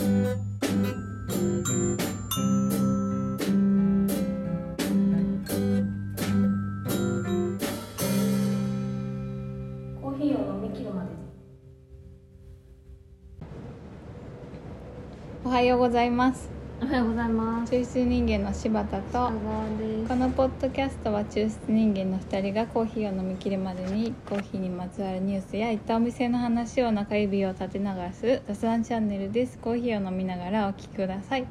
おはようございます。おはようございます。抽出人間の柴田とこのポッドキャストは抽出人間の2人がコーヒーを飲み切るまでにコーヒーにまつわるニュースや行ったお店の話を中指を立てながらする雑談チャンネルです。コーヒーを飲みながらお聞きください。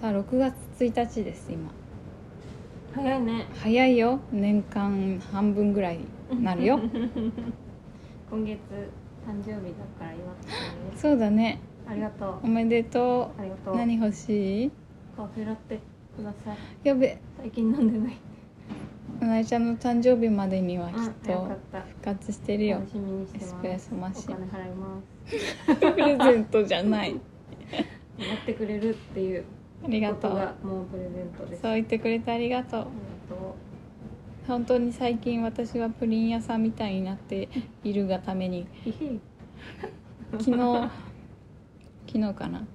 さあ6月1日です今。早いね。早いよ。年間半分ぐらいなるよ。今月誕生日だから祝ってそうだねありがとう。おめでとありがとう。う何欲しい？カフェラテください。やべ。最近飲んでない。うなえちゃんの誕生日までにはきっと復活してるよ。楽しみにしてエスプレッソマシン。お金払います。プレゼントじゃない。やってくれるっていうありがととがもうプレゼントです。そう言ってくれてありがとう。ありがと本当に最近私はプリン屋さんみたいになっているがために。昨日昨日かな。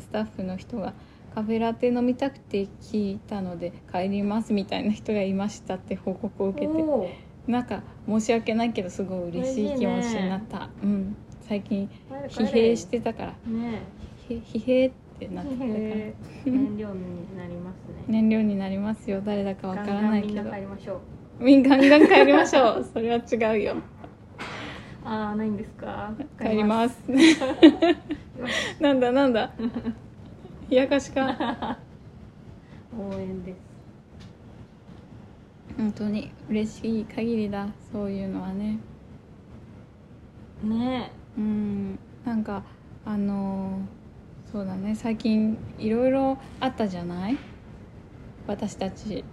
スタッフの人がカフェラテ飲みたくて聞いたので帰りますみたいな人がいましたって報告を受けてなんか申し訳ないけどすごい嬉しい気持ちになった、うん。最近疲弊してたからね。ひ疲弊ってなってたから。え 燃料になりますね。燃料になりますよ。誰だかわからないけど。ガンガンみんな帰りましょう。みんガンガン帰りましょう。それは違うよ。ああないんですか。帰ります なんだなんだ？冷やかしか？応援です。本当に嬉しい限りだそういうのはね。ね。うんなんかあのーそうだね。最近いろいろあったじゃない？私たち。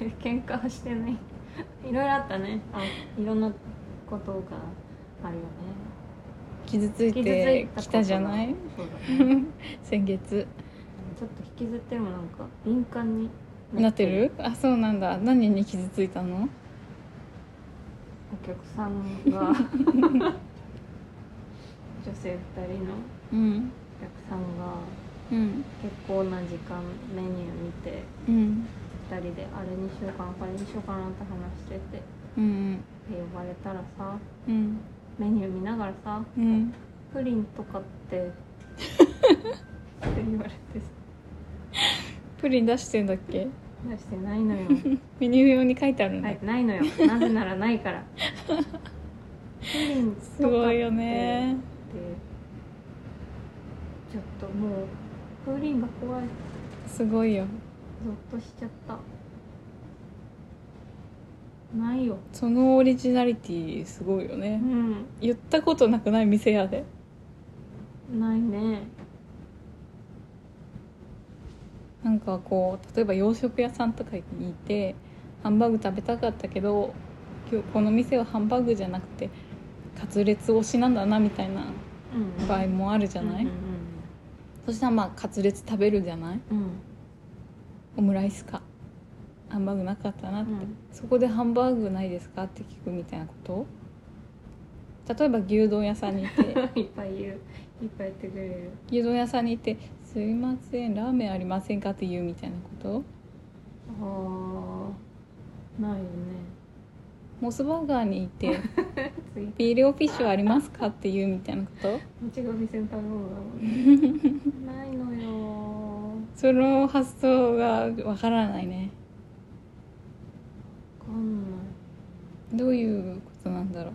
え 喧嘩はしてない。いろいろあったね。あいろんなことがあるよね傷ついてきたじゃない？先月。ちょっと引きずってもなんか敏感になってる。あそうなんだ。何に傷ついたの？お客さんが。女性2人の。うん。お客さんが。うん。結構な時間メニュー見て。うん。2人であれにしようかなこれにしようかなって話してて。うん。で呼ばれたらさ。うんメニュー見ながらさうん。プリンとかって って言われてプリン出してんだっけ？出してないのよ。メニュー用に書いてあるんだ、はいないのよ。なぜならないから。プリンすごいよね。ちょっともうプリンが怖い。すごいよ。ゾッとしちゃったないよ。そのオリジナリティすごいようねん。言ったことなくない店屋で？ないね。なんかこう例えば洋食屋さんとかにいてハンバーグ食べたかったけど今日この店はハンバーグじゃなくてカツレツ推しなんだなみたいなうん。場合もあるじじゃない、うんそしたらまあカツレツ食べるじゃない？うんうん。オムライスかハンバーグなかったなって、うん。そこでハンバーグないですかって聞くみたいなこと？例えば牛丼屋さんにいて。いっぱい言う。いっぱい言ってくれる。牛丼屋さんにいて「すいませんラーメンありませんか?」って言うみたいなこと？ああないよね。モスバーガーにいてつい「ビーレオフィッシュありますか?」って言うみたいなこと？店の食べ物だもんねないのよその発想がわからないねん。ないどういうことなんだろう？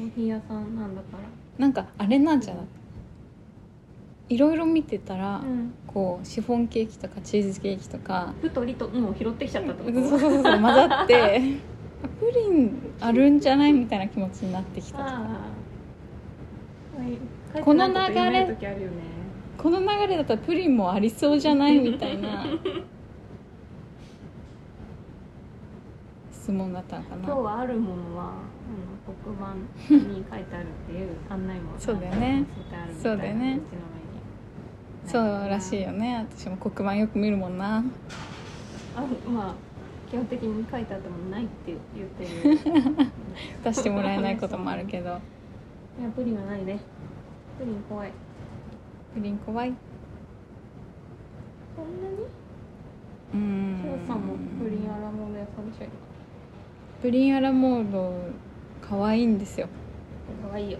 コーヒー屋さんなんだから。なんかあれなんじゃない？いろいろ見てたら、ん。こうシフォンケーキとかチーズケーキとかふとりともう拾ってきちゃったと？そうそうそうそう混ざってあ プリンあるんじゃないみたいな気持ちになってきたとか。この流れこの流れだったらプリンもありそうじゃないみたいな 質問だったのかな？今日はあるものはあの黒板に書いてあるっていう案内もそうだよね。そうだよね。そうらしいよね。私も黒板よく見るもんな。あまあ基本的に書いてあってもないって言ってる。出してもらえないこともあるけど。いやプリンはないね。プリン怖い。プリン怖い？そんなに？うーん翔さんもプリンアラモード屋さんでしょプリンアラモード可愛いんですよ。今かわいいよ。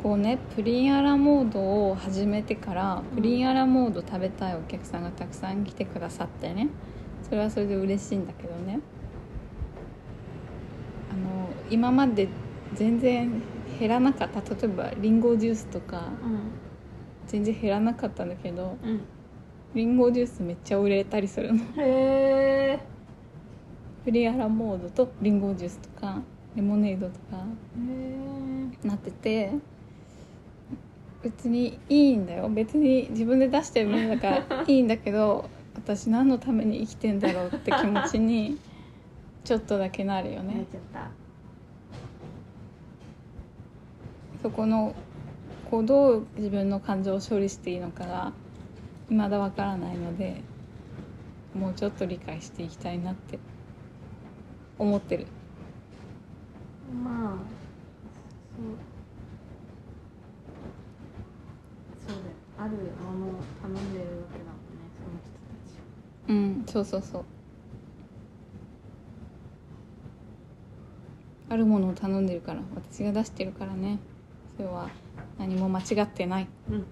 こうねプリンアラモードを始めてからうん。プリンアラモード食べたいお客さんがたくさん来てくださってね。それはそれで嬉しいんだけどね。あの今まで全然減らなかった。例えばリンゴジュースとか全然減らなかったんだけどうん。うんリンゴジュースめっちゃ売れたりするの。へえプリンアラモードとリンゴジュースとかレモネードとかなってて別にいいんだよ。別に自分で出してるものだから いいんだけど私何のために生きてんだろうって気持ちにちょっとだけなるよね。そこのこうどう自分の感情を処理していいのかが未だわからないのでもうちょっと理解していきたいなって思ってる。まあそう。そうだよ。あるものを頼んでるわけだもんねその人たちは。うんそうそうそう。あるものを頼んでるから私が出してるからね。それは何も間違ってない。うん。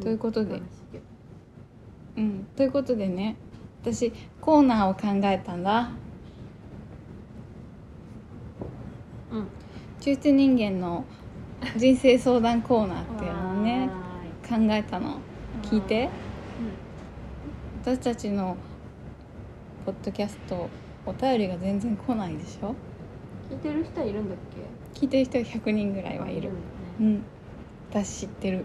ということで。うん。ということでね私コーナーを考えたんだ。うん。抽出人間の人生相談コーナーっていうのをねは考えたの。聞いて。私たちのポッドキャストお便りが全然来ないでしょ？聞いてる人いるんだっけ？聞いてる人100人ぐらいはいる。んだうね。ん。私知ってる。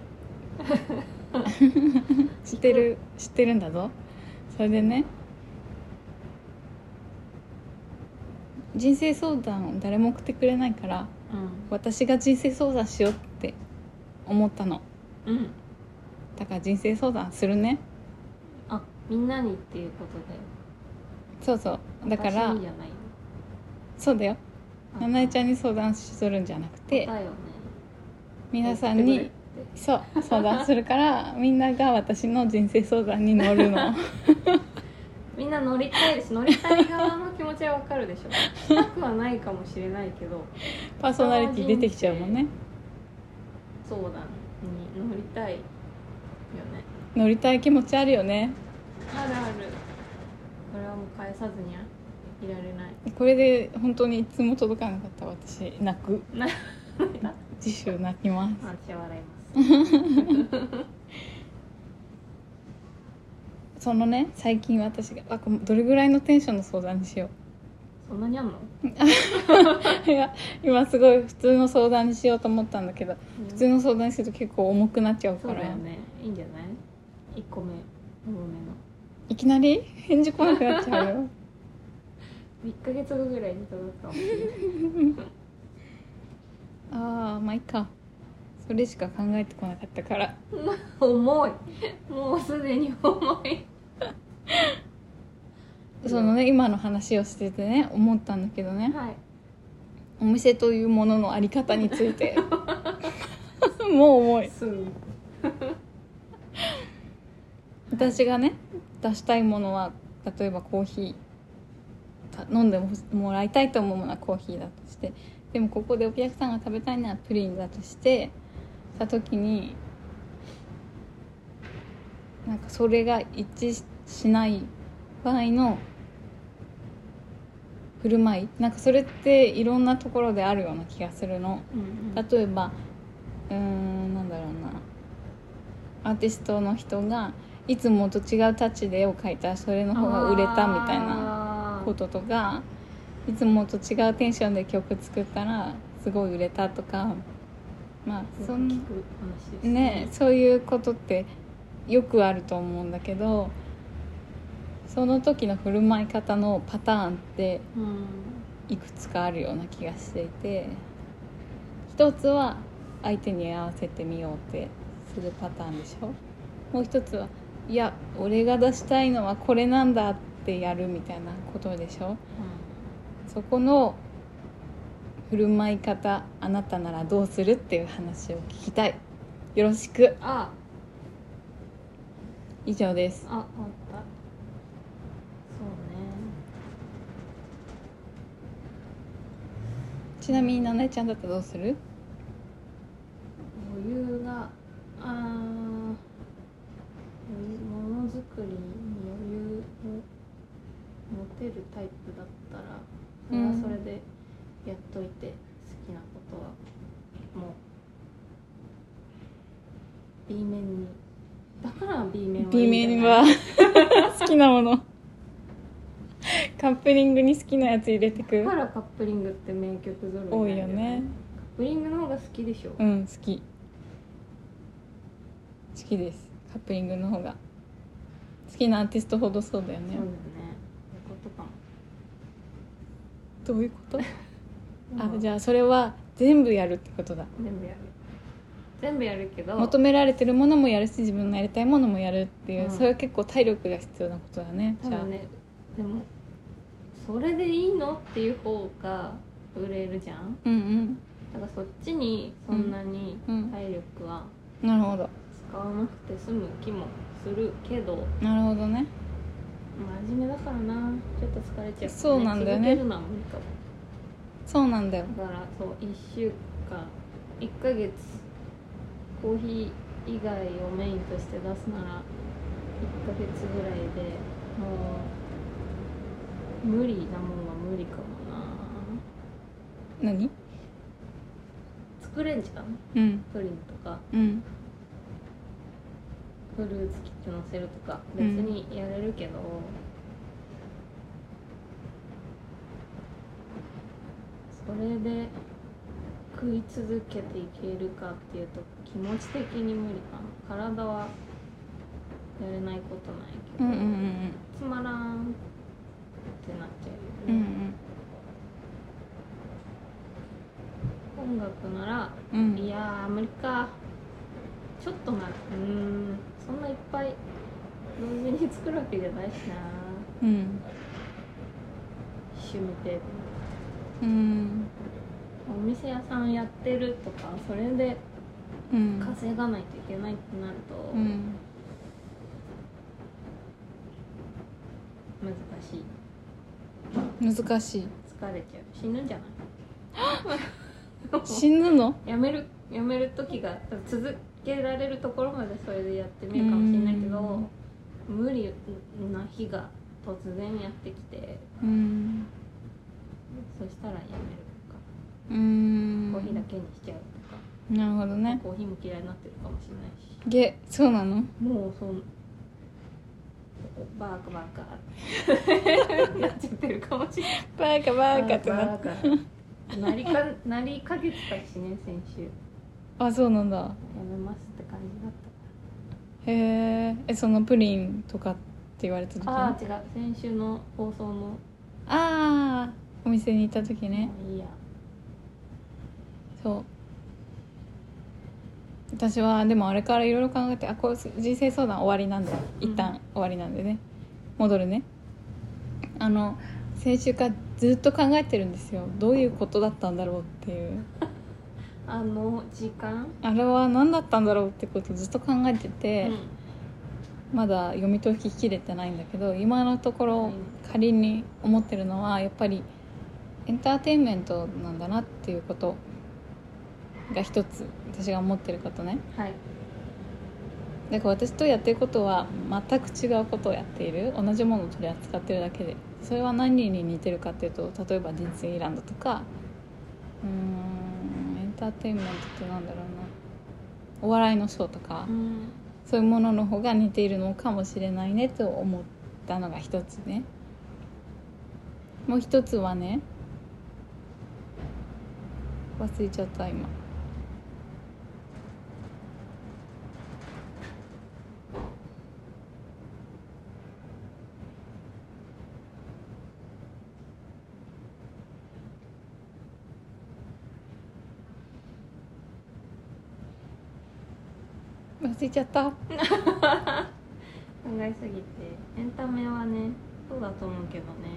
知ってる知ってるんだぞ。それでね人生相談を誰も送ってくれないから私が人生相談しようって思ったの。うん。うんだから人生相談するね。あみんなにっていうことで。そうそう。だから私にじゃないそうだよ。あ。七重ちゃんに相談するんじゃなくてだよね。皆さんにそう相談するからみんなが私の人生相談に乗るの みんな乗りたいです。乗りたい側の気持ちはわかるでしょ。したくはないかもしれないけど。パーソナリティ出てきちゃうもんね。相談に乗りたいよね。乗りたい気持ちあるよね。あるある。これはもう返さずには。いられない。これで本当にいつも届かなかった私。泣く。な次週泣きます。私は笑います そのね最近私があこれどれぐらいのテンションの相談にしよそんなにあんの、う いや今すごい普通の相談にしようと思ったんだけど普通の相談にすると結構重くなっちゃうから。そうだよね。いいんじゃない？1個目多めの。いきなり？返事来なくなっちゃうよ。1ヶ月後ぐらいに届くかも。しれないああまあいいか。それしか考えてこなかったから。重い。もうすでに重い そのね今の話をしててね思ったんだけどね。はい。お店というもののあり方について。もう重い。私がね出したいものは例えばコーヒーた飲んでもらいたいと思うものはコーヒーだとしてでもここでお客さんが食べたいのはプリンだとしてた時になんかそれが一致しない場合の振る舞いなんかそれっていろんなところであるような気がするの。うんうん。例えばうーんなんだろうな。アーティストの人がいつもと違うタッチで絵を描いたらそれの方が売れたみたいななこととかいつもと違うテンションで曲作ったらすごい売れたとかまあそんねそういうことってよくあると思うんだけどその時の振る舞い方のパターンっていくつかあるような気がしていて一つは相手に合わせてみようってするパターンでしょ。もう一つはいや俺が出したいのはこれなんだってやるみたいなことでしょ。うそこの振る舞い方あなたならどうするっていう話を聞きたい。よろしく。ああ以上です。ああった。そうね。ちなみにななえちゃんだったらどうする？余裕があものづくりに余裕を持てるタイプだったらそれはそれでやっといて、好きなことはもう B 面にだからは好きなもの。カップリングに好きなやつ入れてく。だからカップリングって名曲ぞろい多いよね。カップリングの方が好きでしょ、うん好き。好きです。カップリングの方が。好きなアーティストほどそうだよね。そうだよね。そういうことかも。どういうこと？あじゃあそれは全部やるってことだ。全部やる全部やるけど求められてるものもやるし自分のやりたいものもやるっていう、うん。それは結構体力が必要なことだねじゃあ。多分ねでもそれでいいのっていう方が売れるじゃん。うんうん。だからそっちにそんなにうん体力はなるほど。使わなくて済む気もするけどなるほどね。真面目だからな。ちょっと疲れちゃう、そうなんだよね。続けるのは無理かも。そうなんだよ。だからそう1週間1ヶ月コーヒー以外をメインとして出すなら1ヶ月ぐらいでもう無理なもんは無理かもな。何？作れんじゃん？うん。プリンとか。うん。フルーツ切ってのせるとか。別うんにやれるけど、それで食い続けていけるかっていうと気持ち的に無理かな。体はやれないことないけど、うんうんうんつまらんってなっちゃうよね、うんうん。音楽ならうん。いやー無理か。ちょっとならうーん。そんないっぱい同時に作るわけじゃないしな。うん。趣味でうんお店屋さんやってるとかそれでうん。稼がないといけないってなるとうん。難しい。難しい。疲れちゃう。死ぬんじゃない？死ぬの？やめるやめる時が続けられるところまでそれでやってみるかもしれないけど無理な日が突然やってきてうん。そしたらやめるかうん。コーヒーだけにしちゃうとか、なるほどね。コーヒーも嫌いになってるかもしれないし。げそうなの？もうそんバーカバーカ。やっちゃってるかもしれない。バーカバーカってな。バーカなりか なりかけてたしね先週。あそうなんだ。やめますって感じだった。へええそのプリンとかって言われた時に？ああ違う。先週の放送の。あーお店に行った時ね。いいやそう。私はでもあれからいろいろ考えてあこう人生相談終わりなんで一旦終わりなんでね。戻るね。あの先週からずっと考えてるんですよ。どういうことだったんだろうっていう。あの時間？あれは何だったんだろうってことをずっと考えてて、まだ読み解ききれてないんだけど今のところ仮に思ってるのはやっぱりエンターテインメントなんだなっていうことが一つ私が思ってることね。はい。だから私とやってることは全く違うことをやっている。同じものを取り扱ってるだけで。それは何に似てるかっていうと例えばディズニーランドとかうーんエンターテインメントってなんだろうな。お笑いのショーとか、うん。そういうものの方が似ているのかもしれないねと思ったのが一つね。もう一つはね忘れちゃった今忘れちゃった。考えすぎて。エンタメはねそうだと思うけどね。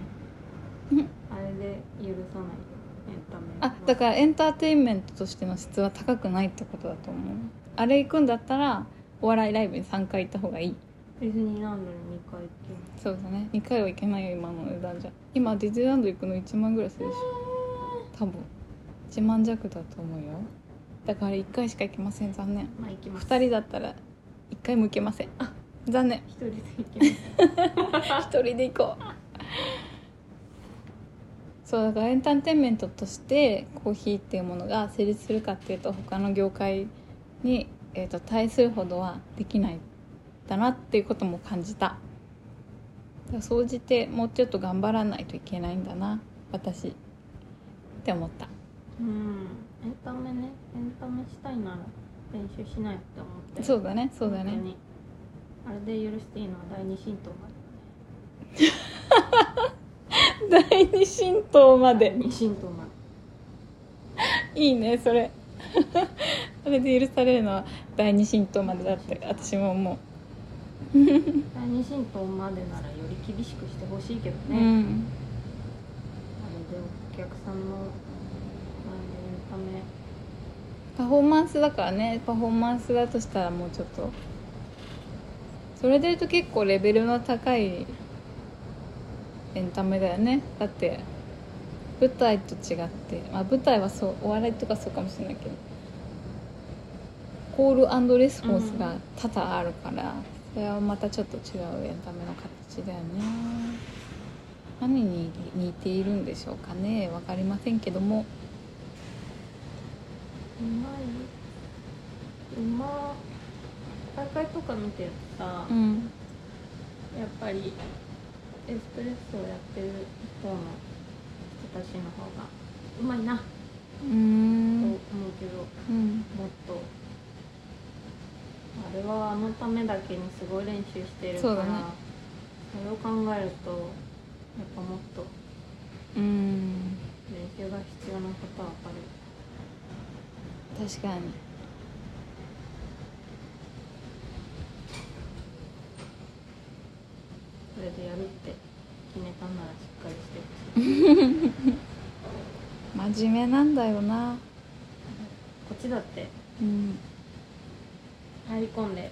う んあれで許さない。よタメあだからエンターテインメントとしての質は高くないってことだと思う。あれ行くんだったらお笑いライブに3回行った方がいい。ディズニーランドに2回行ってそうだね。2回は行けないよ今の値段じゃ。今ディズニーランド行くの1万ぐらいするでしょ。多分。1万弱だと思うよだから1回しか行けません残念。まあ行きます。2人だったら1回も行けません。残念。一人で行きます。一人で行こう。そうだからエンターテインメントとしてコーヒーっていうものが成立するかっていうと他の業界に、えー、と対するほどはできないんだなっていうことも感じた。総じてもうちょっと頑張らないといけないんだな私って思った。うんエンタメねエンタメしたいなら練習しないって思って。そうだねそうだね。本当に。あれで許していいのは第二神道ま 第二神道まで。で第二神道まで。いいねそれ。それで許されるのは第二神道までだって私も思第二神道までならより厳しくしてほしいけどう、ね、うん。あれでお客さんのパフォーマンスだからね。パフォーマンスだとしたらもうちょっと。それでいうと結構レベルの高いエンタメだよね。だって舞台と違って、まあ、舞台はそうお笑いとかそうかもしれないけど。コールレスポンスが多々あるから、それはまたちょっと違うエンタメの形だよね。何に似ているんでしょうかね。分かりませんけども。うま大会とか見てるとさ、うん。やっぱりエスプレッソをやってる方の人たちの方がうまいな。とうー思んうけど、うん。もっと。あれはあのためだけにすごい練習してるからそね。それを考えるとやっぱもっとうん。練習が必要なことはわかる確かに。それでやるって決めたんならしっかりして。ほしい真面目なんだよな。こっちだって。うん。入り込んで。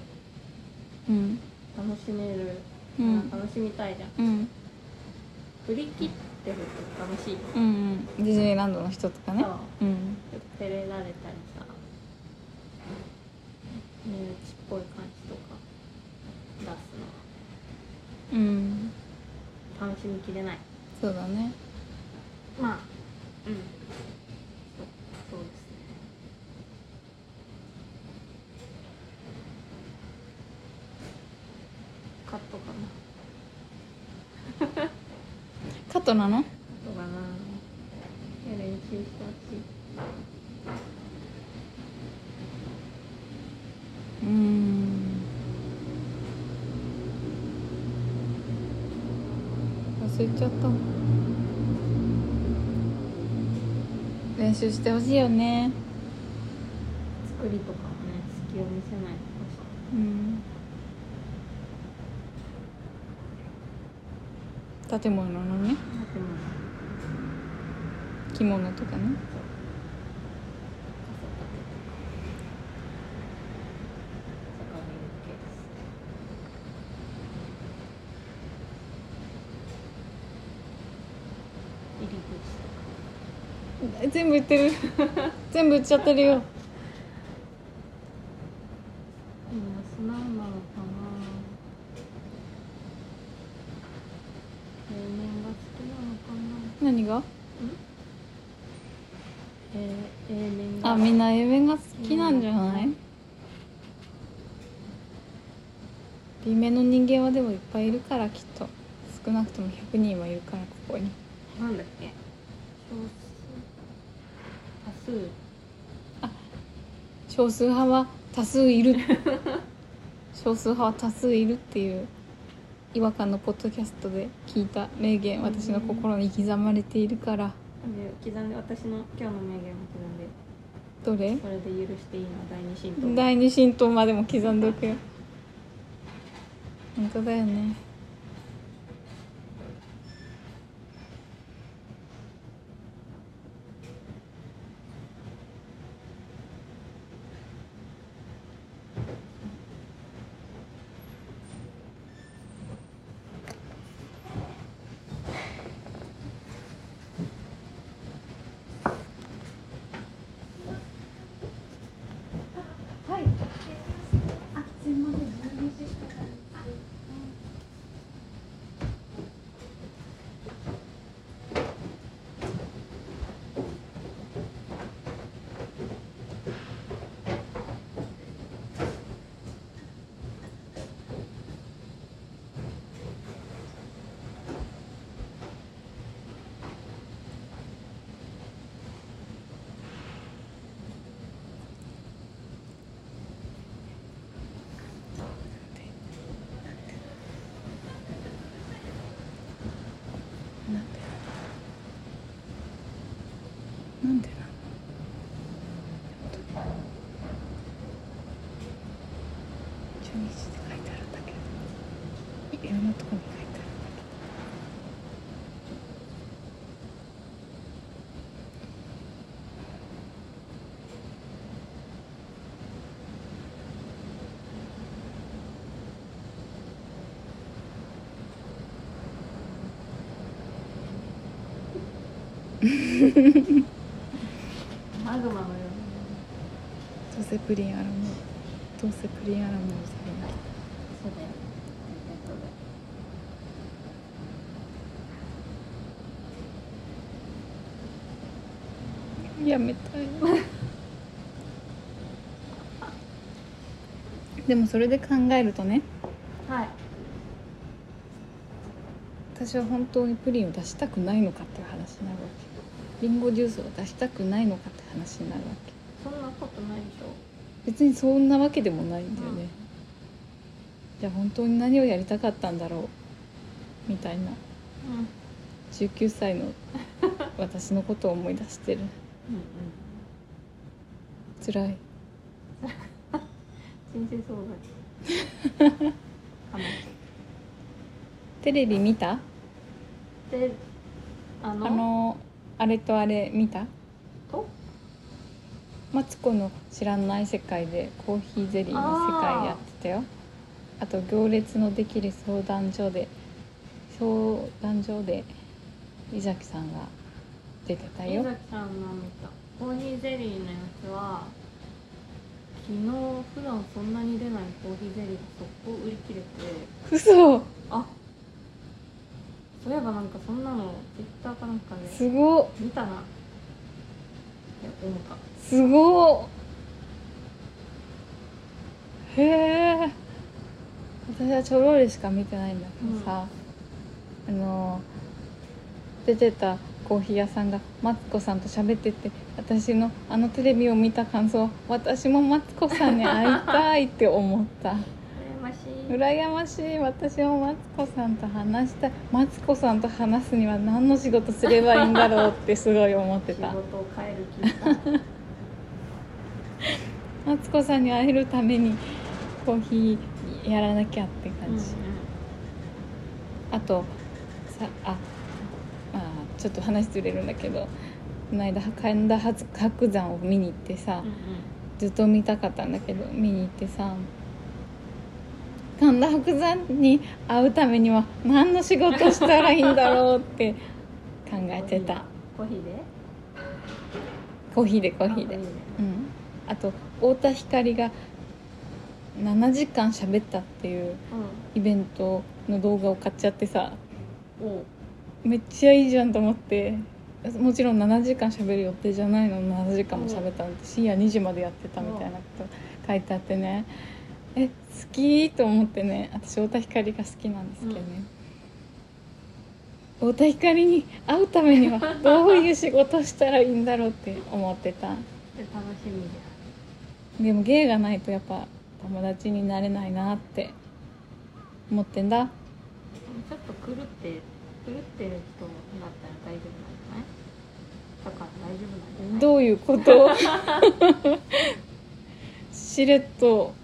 うん。楽しめる、うん。楽しみたいじゃん。うん。振り切ってると楽しいうんうん。ディズニーランドの人とかね。そう。うん。照れられたりさ身内っぽい感じとか出すのうん。楽しみきれないそうだねまあうん。そそうですねカットかなカットなのカットかな練習してほしいうん忘れちゃった練習してほしいよね。作りとかもね隙を見せないでほしいうん。建物のね。でも着物とかねそう傘立てとか坂見る系です入り口とか全部言ってる。全部言っちゃってるよみんな素直なのかな平面が好きなのかな何がえー、平面があみんな A 面が好きなんじゃない B 面の人間はでもいっぱいいるからきっと少なくとも100人はいるからここになんだっけ少数多数少数派は多数いる。少数派は多数いるっていう違和感のポッドキャストで聞いた名言私の心に刻まれているから。で刻んで私の今日の名言も刻んでどれ？これで許していいの？第二神道。第二神道までも刻んでおくよ。本当だよねフィニッシュって書いてあるんだけどいろんなとこに書いてあるんだマグマのよけどどうせプリンアラモどうせプリンアラモードさうなそうだよれないやめたいでもそれで考えるとねはい私は本当にプリンを出したくないのかっていう話になるわけ。リンゴジュースを出したくないのかって話になるわけ。そんなことないでしょ別にそんなわけでもないんだよね、じゃあ本当に何をやりたかったんだろうみたいな。うん19歳の私のことを思い出してる。うん辛い。人生相談テレビ見た？であの？あのあれとあれ見た？と？マツコの知らない世界でコーヒーゼリーの世界やってたよ。あと行列のできる相談所で相談所で伊崎さんが出てた伊よ崎さんの見た。コーヒーゼリーのやつは昨日普段そんなに出ないコーヒーゼリーが速攻売り切れて。嘘。あそういえばなんかそんなのツイッターかなんかですごっ。見たな。って思った。すごっ。へえ。私はちょろりしか見てないんだけどさ、あの出てたコーヒー屋さんがマツコさんと喋ってて私のあのテレビを見た感想は私もマツコさんに会いたいって思った羨ましい。私もマツコさんと話したい。マツコさんと話すには何の仕事すればいいんだろうってすごい思ってた。仕事を変える気がマツコさんに会えるためにコーヒーやらなきゃってうんうん。感じ、あとさあまあちょっと話ずれるんだけどこの間神田伯山を見に行ってさ、うん。ずっと見たかったんだけど見に行ってさ神田伯山に会うためには何の仕事したらいいんだろうって考えてた。コーヒーで？コーヒーでコーヒーで。あうん。あと太田光が7時間喋ったっていうイベントの動画を買っちゃってさ。う。んおめっちゃいいじゃんと思って。もちろん7時間喋る予定じゃないのに7時間も喋ったんで深夜2時までやってたみたいなこと書いてあってね。え好きと思ってね私太田光が好きなんですけどね、太田光に会うためにはどういう仕事したらいいんだろうって思ってた。で楽しみででも芸がないとやっぱ友達になれないなって思ってんだ。ちょっと狂って狂ってる人だったら大丈夫なんじゃない？だから大丈夫なんじゃない？どういうこと？しれっと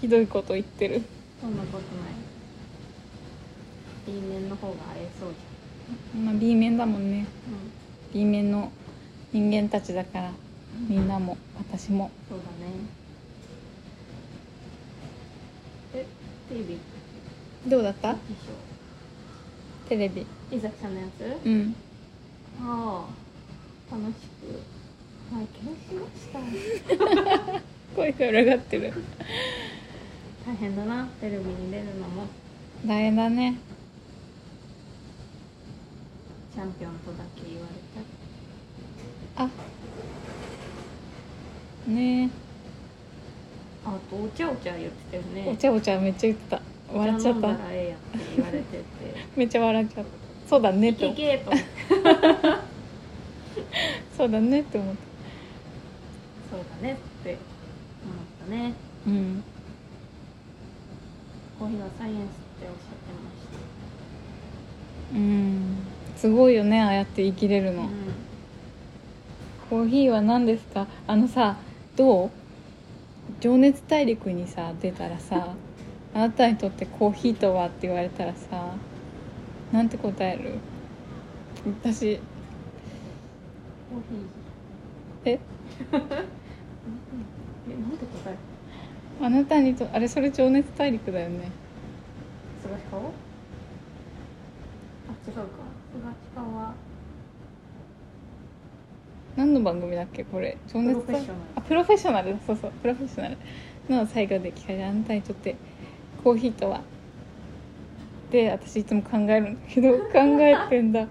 ひどいこと言ってる。そんなことない。B 面の方が会えそうじまあ B 面だもんね。ゃんうん。B 面の人間たちだから。みんなも私も。そうだね。えテレビ？どうだった？衣テレビ。装伊崎さんのやつ？うん。ああ楽しく。拝見しました 声が裏がってる大変だなテレビに出るのも。大変だね。チャンピオンとだけ言われた。あ。ね。あとお茶お茶言ってたよね。えお茶お茶めっちゃ言ってた。笑っちゃった。ええやって言われてて。めっちゃ笑っちゃった。そうだねって思っそうだねって思った。そうだねって思ったね。うんコーヒーはサイエンスっておっしゃってましうん。すごいよねああやって生きれるの、た、うん。コーヒーは何ですか？あのさどう？情熱大陸にさ出たらさ あなたにとってコーヒーとはって言われたらさなんて答える？私。コーヒー。え？えなんて答える？あなたにとあれそれ情熱大陸だよね。菅氏顔あ違うか。菅氏顔は？何の番組だっけこれ？情熱大陸？プロフェッショナル。あプロフェッショナル？そうそうプロフェッショナル。の最後で聞かれるあなたにとってコーヒーとは？で私いつも考えるんだけど 考えてんだ。考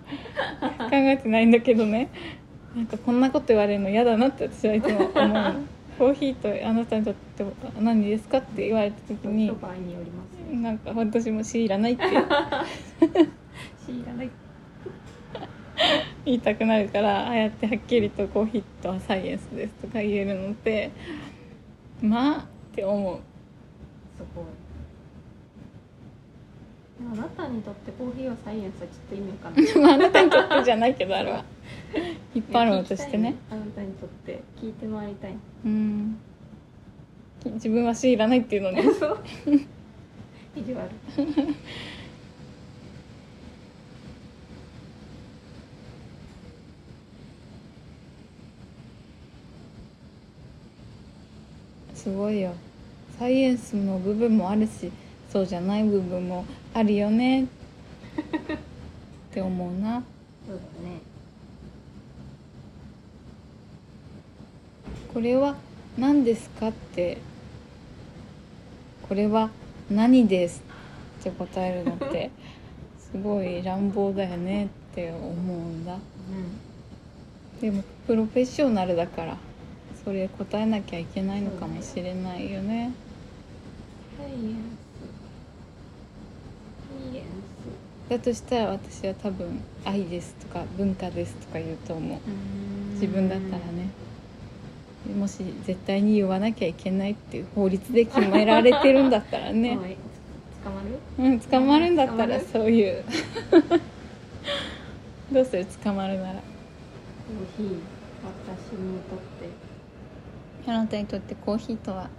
えてないんだけどね。なんかこんなこと言われるの嫌だなって私はいつも思うのコーヒーとあなたにとっては何ですかって言われた時に人場合によりますなんか私も知らないって 知らない。言いたくなるからああやってはっきりとコーヒーとはサイエンスですとか言えるのってまあって思う。すごいあなたにとってコーヒーはサイエンスはちょっと意味わかんない。まああなたにとってじゃないけどあれは。一般論としてね。あなたにとって聞いて回りたい。うん。自分は知らないっていうのね。そう。意地悪。すごいよ。サイエンスの部分もあるしそうじゃない部分もあるよね。って思うな。そうだね。これは何ですかって。これは何です。って答えるのって。すごい乱暴だよねって思うんだ。うん。でもプロフェッショナルだから。それ答えなきゃいけないのかもしれないよね。サイエンスサイエンだとしたら私は多分「愛です」とか「文化です」とか言うと思う。ス自分だったらね。もし絶対に言わなきゃいけないっていう法律で決められてるんだったらね。はい捕まる？うん捕まるんだったらそういう。どうする？捕まるなら。コーヒー私にとって。あなたにとってコーヒーとは？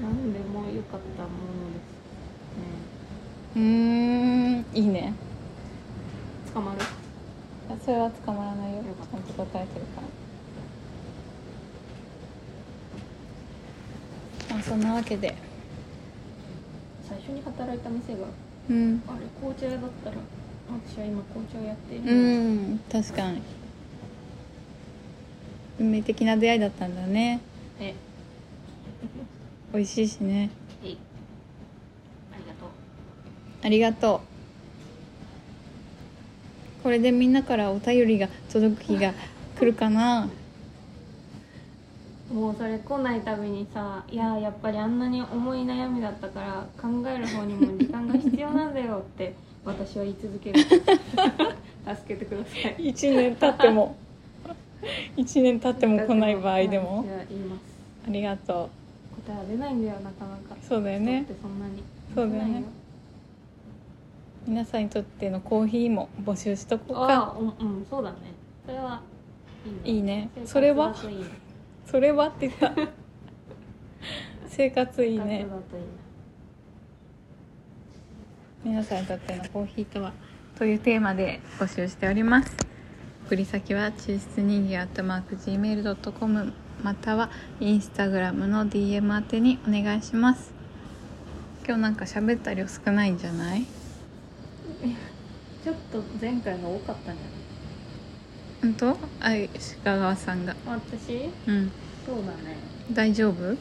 何でも良かったものですうーん。いいね。ね捕まる？あそれは捕まらないよ。よちゃんと答えてるから。まあそんなわけで。最初に働いた店がうん。あれ紅茶屋だったら私は今紅茶をやっているうん。確かに。運命的な出会いだったんだね。え美味しいしね。ありがとう。ありがとう。これでみんなからお便りが届く日が 来るかな？もうそれ来ないたびにさいややっぱりあんなに重い悩みだったから考える方にも時間が必要なんだよって 私は言い続ける。助けてください。1年経っても。1年経っても来ない場合でも。私は言います。ありがと答えは出ないんだよなかなか。うそうだよね。人ってそんなに。そうだよね。皆さんにとってのコーヒーも募集しとこうあか。あうん、うん、そうだね。それはいいいいね。それは？だといいねそれはって言った。生活いいね。皆さんにとってのコーヒーとは？というテーマで募集しております。送り先は抽出人間アッまたはインスタグラムの DM 宛てにお願いします。今日なんか喋った量少ないんじゃない？ちょっと前回が多かったんじゃ本当？あい鹿川さんが。ない私？うん。そうだね。大丈夫？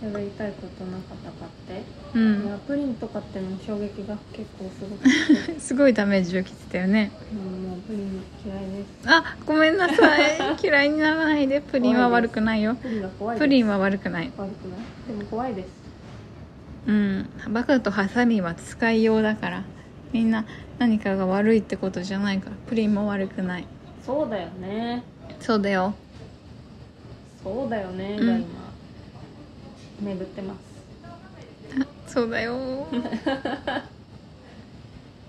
喋りたいことなかったかって、ういんやプリンとかっての衝撃が結構すごくて。すごいダメージをきてたよね。うんもうプリン嫌いです。あごめんなさい。嫌いにならないで。プリンは悪くないよ。プリンが怖いです。プリンは悪くない。悪くない？でも怖いです。うん。バカとハサミは使いようだから。みんな何かが悪いってことじゃないから。プリンも悪くない。そうだよね。そうだよ。そうだよねうん巡ってます。あそうだよ。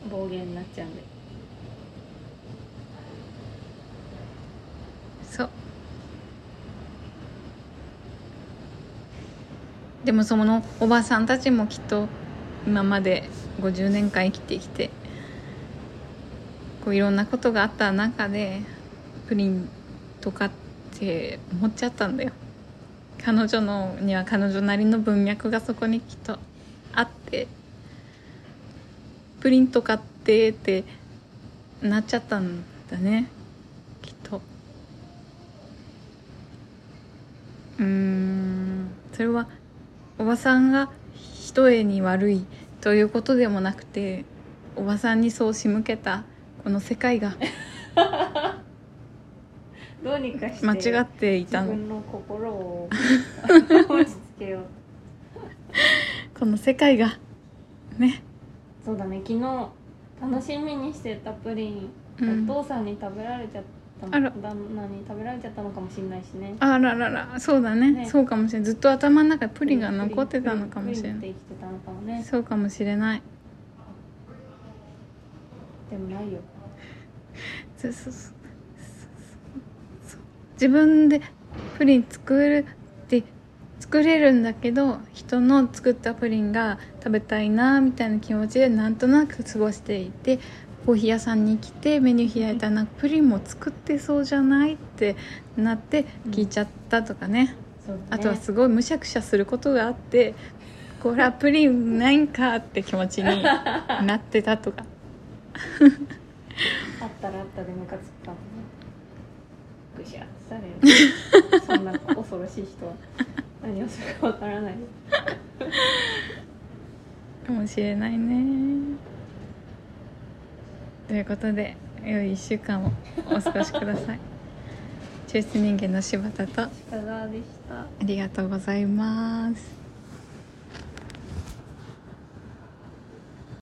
暴言になっちゃうんで。そう。でもそのおばさんたちもきっと今まで50年間生きてきてこういろんなことがあった中でプリンとかって思っちゃったんだよ彼女のには彼女なりの文脈がそこにきっとあってプリンとかってってなっちゃったんだね。きっと。うん。それはおばさんが一重に悪いということでもなくておばさんにそう仕向けたこの世界が。どうにかして間違っていたの。自分の心を落ち着けよう。この世界がね。そうだね。昨日楽しみにしてたプリン、うん。お父さんに食べられちゃったの。あら。旦那に食べられちゃったのかもしれないしね。あららら。そうだね。ね。そうかもしれないずっと頭の中にプリンが残ってたのかもしれないそうかもしれないでもないよそうそうそう自分でプリン作るって作れるんだけど人の作ったプリンが食べたいなみたいな気持ちでなんとなく過ごしていてコーヒー屋さんに来てメニュー開いたらプリンも作ってそうじゃないってなって聞いちゃったとかね、そうだねあとはすごいむしゃくしゃすることがあってこれはプリンないんかって気持ちになってたとか。あったらあったでムカつくかもね。ぐしゃってされるそんな恐ろしい人は何をするかわからない。よかもしれないね。ということで良い1週間をお過ごしください。抽出人間の柴田と。あ北川でした。りがとうございます